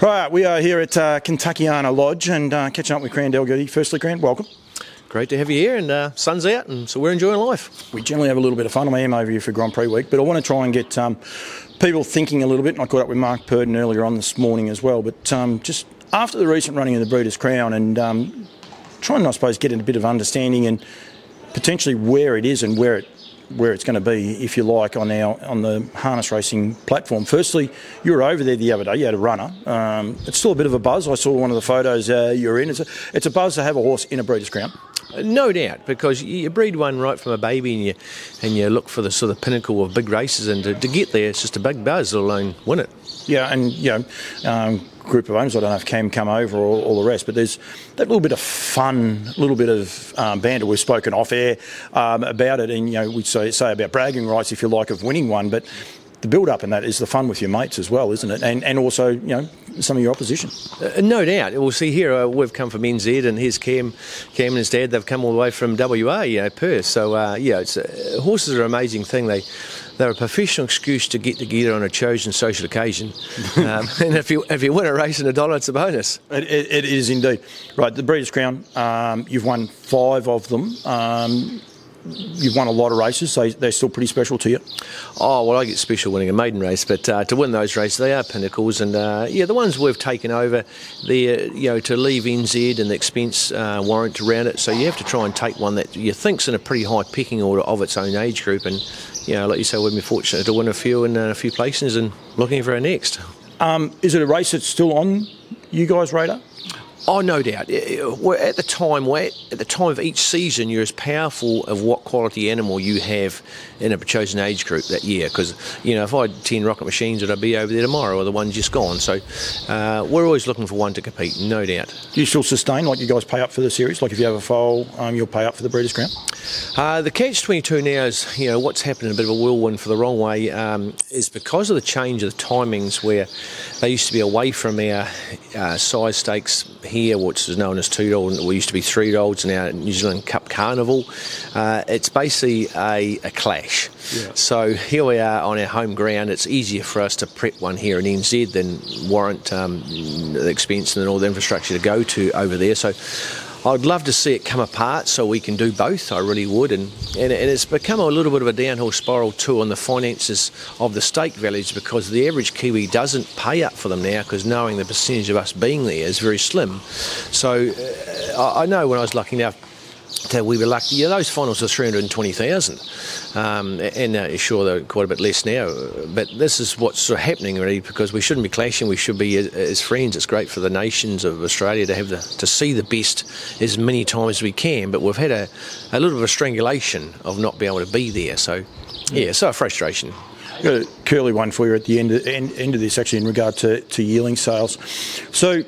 Right, we are here at uh, Kentuckiana Lodge and uh, catching up with Cran Dalgety. Firstly, Cran, welcome. Great to have you here, and uh, sun's out, and so we're enjoying life. We generally have a little bit of fun. I am over here for Grand Prix week, but I want to try and get um, people thinking a little bit. And I caught up with Mark Purdon earlier on this morning as well. But um, just after the recent running of the Breeders' Crown and um, trying, I suppose, get a bit of understanding and potentially where it is and where it where it's going to be, if you like, on our on the harness racing platform. Firstly, you were over there the other day. You had a runner. Um, it's still a bit of a buzz. I saw one of the photos uh, you're in. It's a, it's a buzz to have a horse in a breeders' crown. No doubt, because you breed one right from a baby, and you and you look for the sort of pinnacle of big races, and to, to get there, it's just a big buzz, let alone win it. Yeah, and you know, um, group of owners. I don't know if Cam come over or all the rest, but there's that little bit of fun, little bit of um, banter. We've spoken off air um, about it, and you know, we say, say about bragging rights, if you like, of winning one, but the build up in that is the fun with your mates as well, isn't it? And and also, you know, some of your opposition. Uh, no doubt. We'll see here. Uh, we've come from NZ, and here's Cam, Cam and his dad. They've come all the way from WA, you know, Perth. So uh, yeah, it's, uh, horses are an amazing thing. They they're a professional excuse to get together on a chosen social occasion. um, and if you if you win a race and a dollar, it's a bonus. It, it, it is indeed. Right, the Breeders' Crown. Um, you've won five of them. Um, you've won a lot of races, so they're still pretty special to you. Oh well, I get special winning a maiden race, but uh, to win those races, they are pinnacles, and uh, yeah, the ones we've taken over, the uh, you know to leave NZ and the expense uh, warrant around it, so you have to try and take one that you think's in a pretty high pecking order of its own age group, and you know, like you say, we've been fortunate to win a few in a few places and looking for our next. Um, is it a race that's still on you guys' radar? Oh, no doubt. At the time, at the time of each season, you're as powerful of what quality animal you have in a chosen age group that year. Because you know, if I had ten rocket machines, would I be over there tomorrow, or the one's just gone? So uh, we're always looking for one to compete, no doubt. Do you still sustain like you guys pay up for the series? Like if you have a foal, um, you'll pay up for the Breeders' Crown. Uh, the catch twenty two now is you know what's happened in a bit of a whirlwind for the wrong way um, is because of the change of the timings where they used to be away from our uh, Sires' Stakes here, which is known as two old, we used to be three olds now New Zealand Cup Carnival. Uh, it's basically a, a clash. Yeah. So here we are on our home ground. It's easier for us to prep one here in NZ than warrant um, the expense and all the infrastructure to go to over there. So I'd love to see it come apart so we can do both. I really would, and, and, and it's become a little bit of a downhill spiral too on the finances of the stake values because the average Kiwi doesn't pay up for them now because knowing the percentage of us being there is very slim. So uh, I know when I was lucky enough that we were lucky. Yeah, those finals were 320,000. Um, and uh, sure, they're quite a bit less now. But this is what's sort of happening really because we shouldn't be clashing. We should be as, as, friends. It's great for the nations of Australia to have the, to see the best as many times as we can. But we've had a, a little bit of a strangulation of not being able to be there. So, yeah, so a frustration. I've got a curly one for you at the end of, end, end of this, actually, in regard to, to yearling sales. So,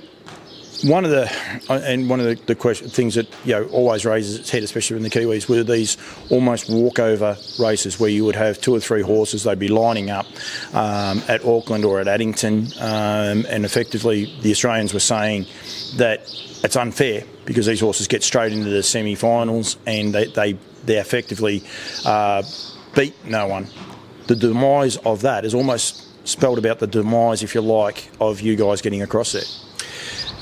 one of the and one of the, the question, things that you know always raises its head, especially in the Kiwis, were these almost walkover races where you would have two or three horses. They'd be lining up um, at Auckland or at Addington, um, and effectively the Australians were saying that it's unfair because these horses get straight into the semi-finals and they they, they effectively uh, beat no one. The demise of that is almost spelled about the demise, if you like, of you guys getting across there.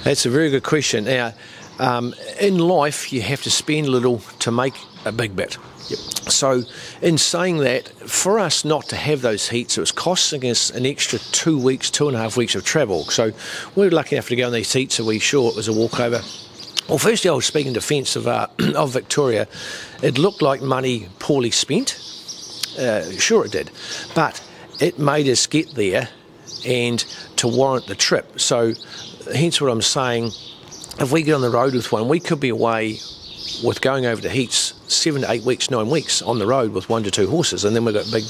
That's a very good question. Now, um, in life, you have to spend little to make a big bit. Yep. So, in saying that, for us not to have those heats, it was costing us an extra two weeks, two and a half weeks of travel. So, we were lucky enough to go on these heats. Are we sure it was a walkover? Well, firstly, I was speaking defence of, uh, of Victoria. It looked like money poorly spent. Uh, sure, it did. But it made us get there and to warrant the trip. So hence what I'm saying. If we get on the road with one, we could be away with going over to heats seven to eight weeks, nine weeks on the road with one to two horses, and then we've got big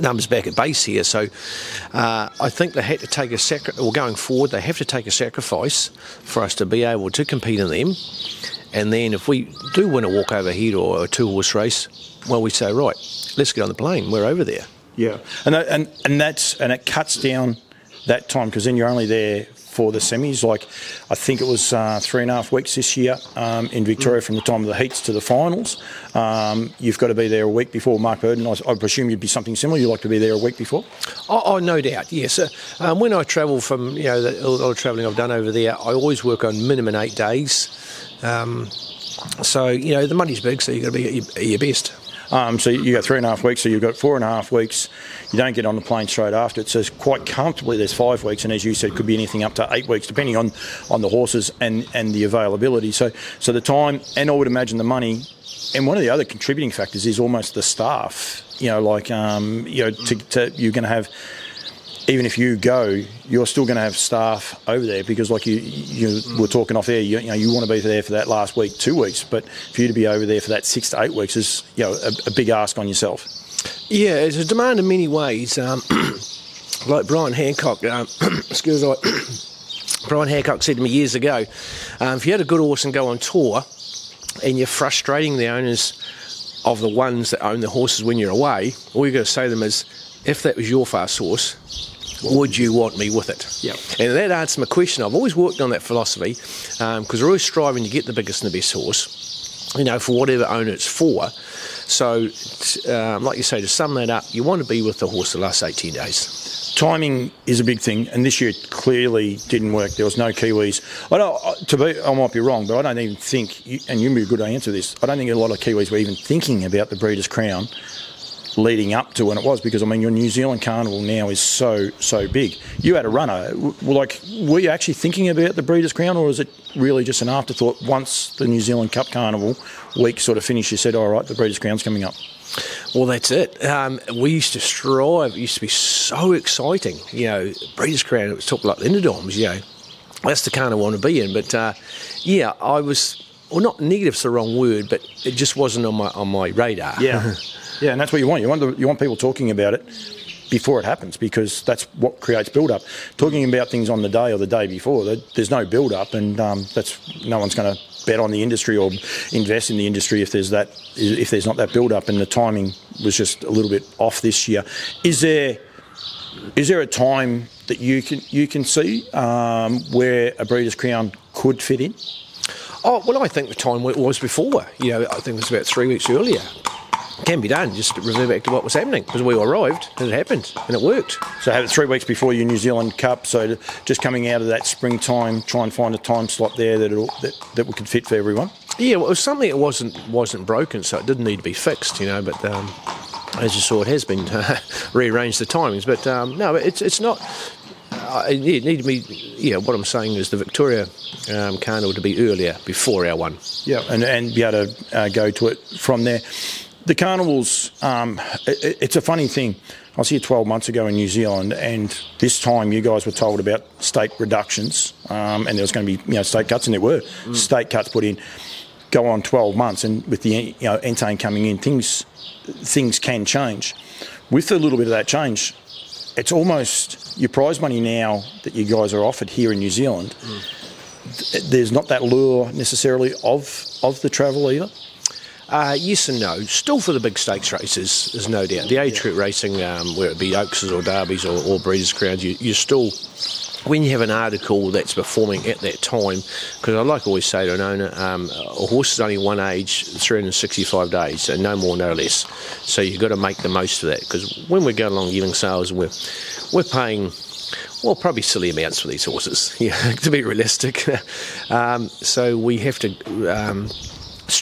numbers back at base here. So uh, I think they had to take a sacrifice, or going forward, they have to take a sacrifice for us to be able to compete in them. And then if we do win a walkover heat or a two horse race, well, we say, right, let's get on the plane. We're over there. Yeah, and and and that's and it cuts down that time because then you're only there for the semis. Like I think it was uh, three and a half weeks this year um, in Victoria from the time of the heats to the finals. Um, you've got to be there a week before Mark Purdon. I, I, presume you'd be something similar. You like to be there a week before? Oh, oh no doubt. Yes. Uh, um, when I travel from you know the, all the travelling I've done over there, I always work on minimum eight days. Um, so you know the money's big, so you've got to be at your, at your best. Um, so you got three and a half weeks, so you've got four and a half weeks. You don't get on the plane straight after. It says quite comfortably there's five weeks, and as you said, could be anything up to eight weeks, depending on, on the horses and, and the availability. So so the time, and I would imagine the money, and one of the other contributing factors is almost the staff. You know, like um, you know, to, to, you're going to have even if you go, you're still going to have staff over there because, like you, you were talking off there, you, you, know, you want to be there for that last week, two weeks, but for you to be over there for that six to eight weeks is, you know, a, a big ask on yourself. Yeah, it's a demand in many ways. Um, like Brian Hancock, um, excuse me, Brian Hancock said to me years ago, um, if you had a good horse and go on tour, and you're frustrating the owners of the ones that own the horses when you're away, all you've got to say to them is, if that was your fast horse, would you want me with it? Yeah. And that answers my question. I've always worked on that philosophy because um, we're always striving to get the biggest and the best horse, you know, for whatever owner it's for. So, um, like you say, to sum that up, you want to be with the horse the last 18 days. Timing is a big thing, and this year it clearly didn't work. There was no Kiwis. I don't, to be, I might be wrong, but I don't even think, and you'd be good to answer this, I don't think a lot of Kiwis were even thinking about the Breeders' Crown leading up to when it was because I mean your New Zealand Carnival now is so so big. You had a runner, like were you actually thinking about the Breeders' Crown, or is it really just an afterthought? Once the New Zealand Cup Carnival week sort of finished, you said, "All right, the Breeders' Crown's coming up." Well, that's it. Um, we used to strive. It used to be so exciting. You know, Breeders' Crown. It was talking like Inter Doms. You know, that's the kind I want to be in. But uh, yeah, I was. Well, not negative's the wrong word, but it just wasn't on my on my radar. Yeah. Yeah, and that's what you want. You want the, you want people talking about it before it happens because that's what creates build up. Talking about things on the day or the day before, there's no build up, and um, that's no one's going to bet on the industry or invest in the industry if there's that if there's not that build up. And the timing was just a little bit off this year. Is there is there a time that you can you can see um, where a Breeders' Crown could fit in? Oh well, I think the time was before. You know, I think it was about three weeks earlier can be done. Just revert back to what was happening because we arrived and it happened and it worked. So have it three weeks before your New Zealand Cup. So just coming out of that springtime, try and find a time slot there that that that we could fit for everyone. Yeah, well, it was something that wasn't wasn't broken, so it didn't need to be fixed, you know. But um, as you saw, it has been uh, rearranged the timings. But um, no, it's it's not. Uh, it needed to be. Yeah, what I'm saying is the Victoria um, Carnival to be earlier before our one. Yeah, and and be able to uh, go to it from there the carnivals, um, it, it's a funny thing. I was here 12 months ago in New Zealand, and this time you guys were told about stake reductions, um, and there was going to be you know stake cuts, and there were mm. stake cuts put in. Go on 12 months, and with the you know Entain coming in, things things can change. With a little bit of that change, it's almost your prize money now that you guys are offered here in New Zealand. Mm. There's not that lure necessarily of of the travel either. Uh, yes and no. Still for the big stakes races, there's no doubt. The age group racing, um, where it be Oaks or Derbies or, or Breeders' Crowns, you, you're still when you have an article that's performing at that time, because I like always say to an owner, um, a horse is only one age, 365 days, and no more, no less. So you've got to make the most of that, because when we go along yearling sales, we're we're paying. Well, probably silly amounts for these horses, yeah, to be realistic. um, so we have to um,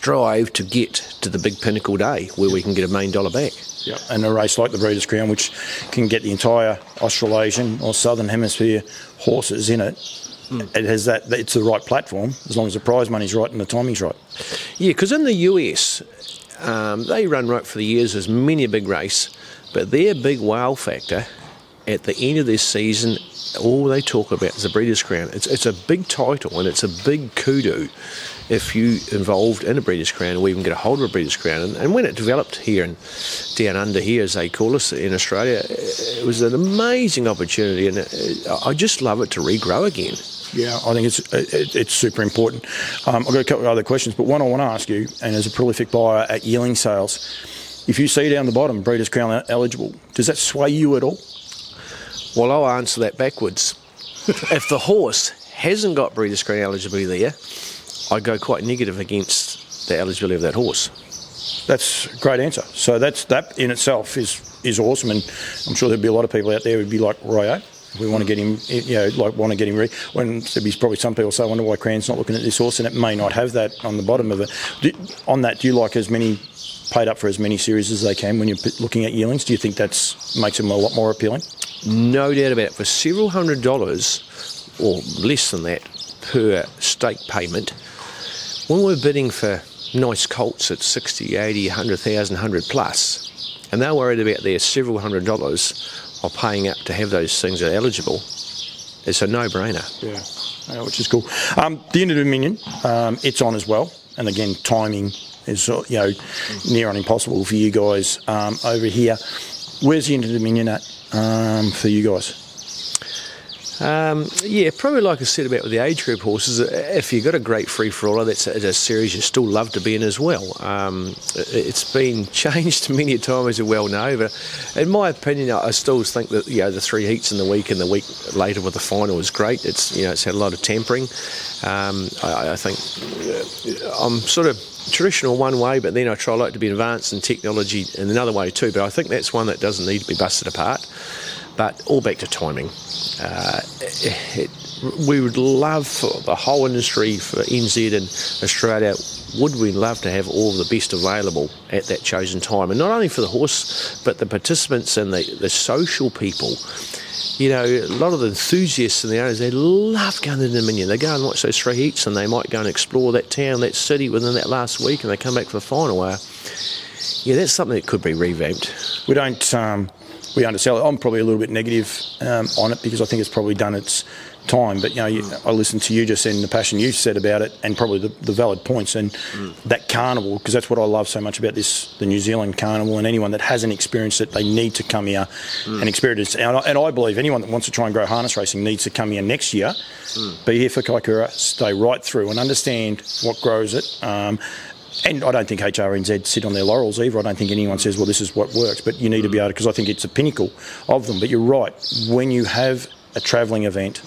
strive to get to the big pinnacle day where we can get a main dollar back. Yeah, and a race like the Breeders' Crown, which can get the entire Australasian or Southern Hemisphere horses in it, mm. it has that. It's the right platform as long as the prize money's right and the timing's right. Yeah, because in the US, um, they run right for the years as many a big race, but their big wow factor at the end of this season, all they talk about is the Breeders' Crown. It's, it's a big title and it's a big kudu if you involved in a Breeders' Crown or even get a hold of a Breeders' Crown. And, and when it developed here and down under here, as they call us in Australia, it was an amazing opportunity, and it, I just love it to regrow again. Yeah, I think it's it, it's super important. Um, I've got a couple of other questions, but one I want to ask you, and as a prolific buyer at yearling sales, if you see down the bottom Breeders' Crown eligible, does that sway you at all? Well, I'll answer that backwards. if the horse hasn't got breeder's crown eligibility there, I go quite negative against the eligibility of that horse. That's a great answer. So that's that in itself is is awesome, and I'm sure there'd be a lot of people out there who'd be like, Royo, we want to get him, you know, like want to get him ready. When there'd be probably some people say, I wonder why Cran's not looking at this horse, and it may not have that on the bottom of it. Do, on that, do you like as many paid up for as many series as they can when you're looking at yearlings? Do you think that makes them a lot more appealing? No doubt about it. For several hundred dollars, or less than that, per stake payment, when we're bidding for nice colts at 60, 80, 100,000, 100 plus, and they're worried about their several hundred dollars of paying up to have those things that are eligible, it's a no-brainer. Yeah, yeah which is cool. Um, the Inter Dominion, um, it's on as well, and again, timing is uh, you know near on impossible for you guys um, over here. Where's the Inter Dominion at um, for you guys? Um, yeah, probably like I said about with the age group horses, if you've got a great free for all, that's a, a, series you still love to be in as well. Um, it's been changed many a time, as you well know, but in my opinion, I still think that you know the three heats in the week and the week later with the final is great. It's you know it's had a lot of tampering. Um, I, I, think uh, I'm sort of traditional one way, but then I try like to be advanced in technology in another way too. But I think that's one that doesn't need to be busted apart. But all back to timing. Uh, it, we would love for the whole industry, for NZ and Australia, would we love to have all the best available at that chosen time? And not only for the horse, but the participants and the, the social people. You know, a lot of the enthusiasts and the owners, they love going to the Dominion. They go and watch those three heats and they might go and explore that town, that city within that last week and they come back for the final. Uh, yeah, that's something that could be revamped. We don't. Um we undersell it. I'm probably a little bit negative um, on it because I think it's probably done its time. But you know, you, I listened to you just and the passion you said about it, and probably the, the valid points and mm. that carnival because that's what I love so much about this, the New Zealand carnival. And anyone that hasn't experienced it, they need to come here mm. and experience it. And I, and I, believe anyone that wants to try and grow harness racing needs to come here next year, mm. be here for Kaikoura, stay right through, and understand what grows it. Um, and I don't think HRNZ sit on their laurels either. I don't think anyone says, well, this is what works. But you need to be able to, because I think it's a pinnacle of them. But you're right. When you have a travelling event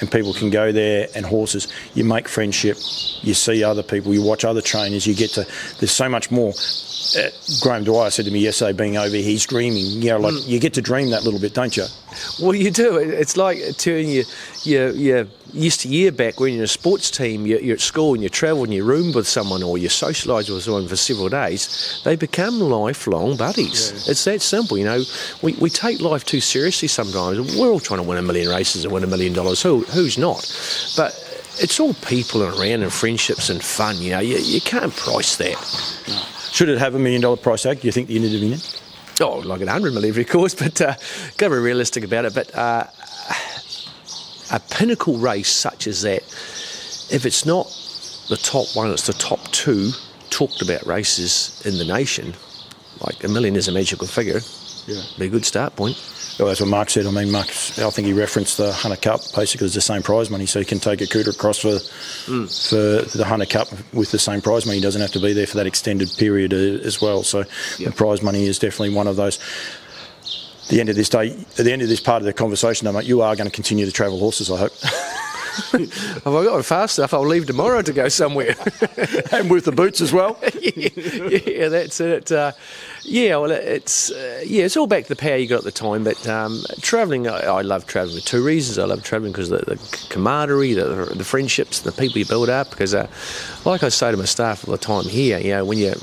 and people can go there and horses, you make friendship, you see other people, you watch other trainers, you get to, there's so much more. Uh, Graham Dwyer said to me yesterday, being over here, he's dreaming. You know, like mm. you get to dream that little bit, don't you? Well, you do. It's like turning your, your, your year back when you're in a sports team, you're, you're, at school and you travel in your room with someone or you socialise with someone for several days, they become lifelong buddies. Yeah. It's that simple, you know. We, we take life too seriously sometimes. We're all trying to win a million races and win a million dollars. Who, who's not? But it's all people and around and friendships and fun, you know. You, you can't price that. Should it have a million dollar price tag? Do you think the Inter Dominion? Oh, like an hundred million, of course, but uh, got to be realistic about it. But uh, a pinnacle race such as that, if it's not the top one, it's the top two talked about races in the nation. Like a million is a magical figure. Yeah, be a good start point. Well, that's what Mark said. I mean, Mark, I think he referenced the Hunter Cup. Basically, it's the same prize money, so he can take a cooter across for mm. for the Hunter Cup with the same prize money. He doesn't have to be there for that extended period uh, as well. So yep. the prize money is definitely one of those. The end of this day, at the end of this part of the conversation, though, mate, you are going to continue to travel horses. I hope. if I got fast enough, I'll leave tomorrow to go somewhere. and with the boots as well. yeah, yeah, that's it. Uh, yeah, well, it's uh, yeah, it's all back to the power you got at the time. But um, travelling, I, I, love travelling for two reasons. I love travelling because the, the camaraderie, the, the friendships, the people you build up. Because, uh, like I say to my staff all the time here, you know, when you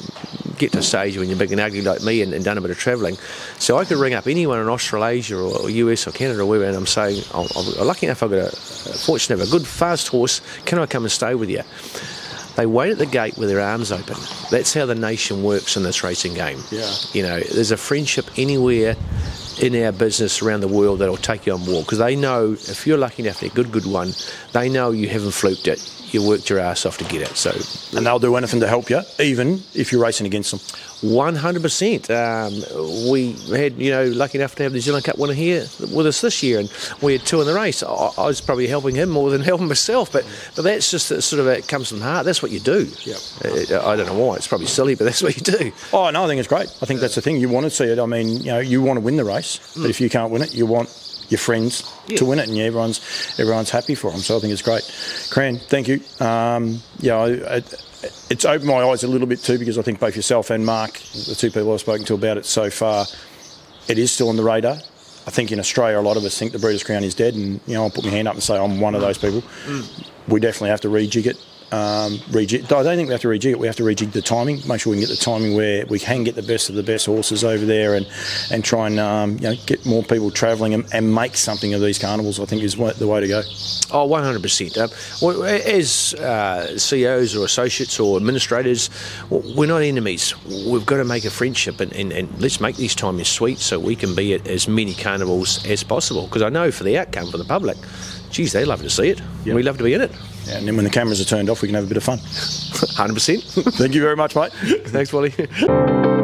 get to a stage when you're big and ugly like me and, and done a bit of travelling, so I could ring up anyone in Australasia or, US or Canada or wherever, and I'm saying, I'm, I'm lucky enough I've got a, a fortunate, a good fast horse. Can I come and stay with you? They wait at the gate with their arms open. That's how the nation works in this racing game. Yeah. You know, there's a friendship anywhere in our business around the world that'll take you on board because they know if you're lucky enough to get a good, good one, they know you haven't fluked it. You worked your ass off to get it. So, and they'll do anything to help you, even if you're racing against them. One hundred percent. Um, we had, you know, lucky enough to have the Zealand Cup winner here with us this year, and we had two in the race. I, I was probably helping him more than helping myself, but but that's just sort of it comes from the heart. That's what you do. Yeah. Uh, I don't know why. It's probably silly, but that's what you do. Oh no, I think it's great. I think that's the thing. You want to see it. I mean, you know, you want to win the race, mm. but if you can't win it, you want your friends Yeah. to win it, and yeah, everyone's everyone's happy for them. So I think it's great. Cran, thank you. Um, yeah, I, I, it's opened my eyes a little bit too because I think both yourself and Mark, the two people I've spoken to about it so far, it is still on the radar. I think in Australia, a lot of us think the Breeders' Crown is dead, and you know, I'll put my hand up and say I'm one of those people. We definitely have to rejig it. Um, rejig. I don't think we have to rejig it. We have to rejig the timing. Make sure we can get the timing where we can get the best of the best horses over there, and and try and um, you know get more people travelling and, and make something of these carnivals. I think is the way to go. Oh, 100%. Um, well, as uh, CEOs or associates or administrators, we're not enemies. We've got to make a friendship and, and, and let's make these times sweet so we can be at as many carnivals as possible. Because I know for the outcome for the public, geez, they love to see it. Yep. We love to be in it. Yeah, and then when the cameras are turned off, we can have a bit of fun. 100%. Thank you very much, mate. Thanks, Wally.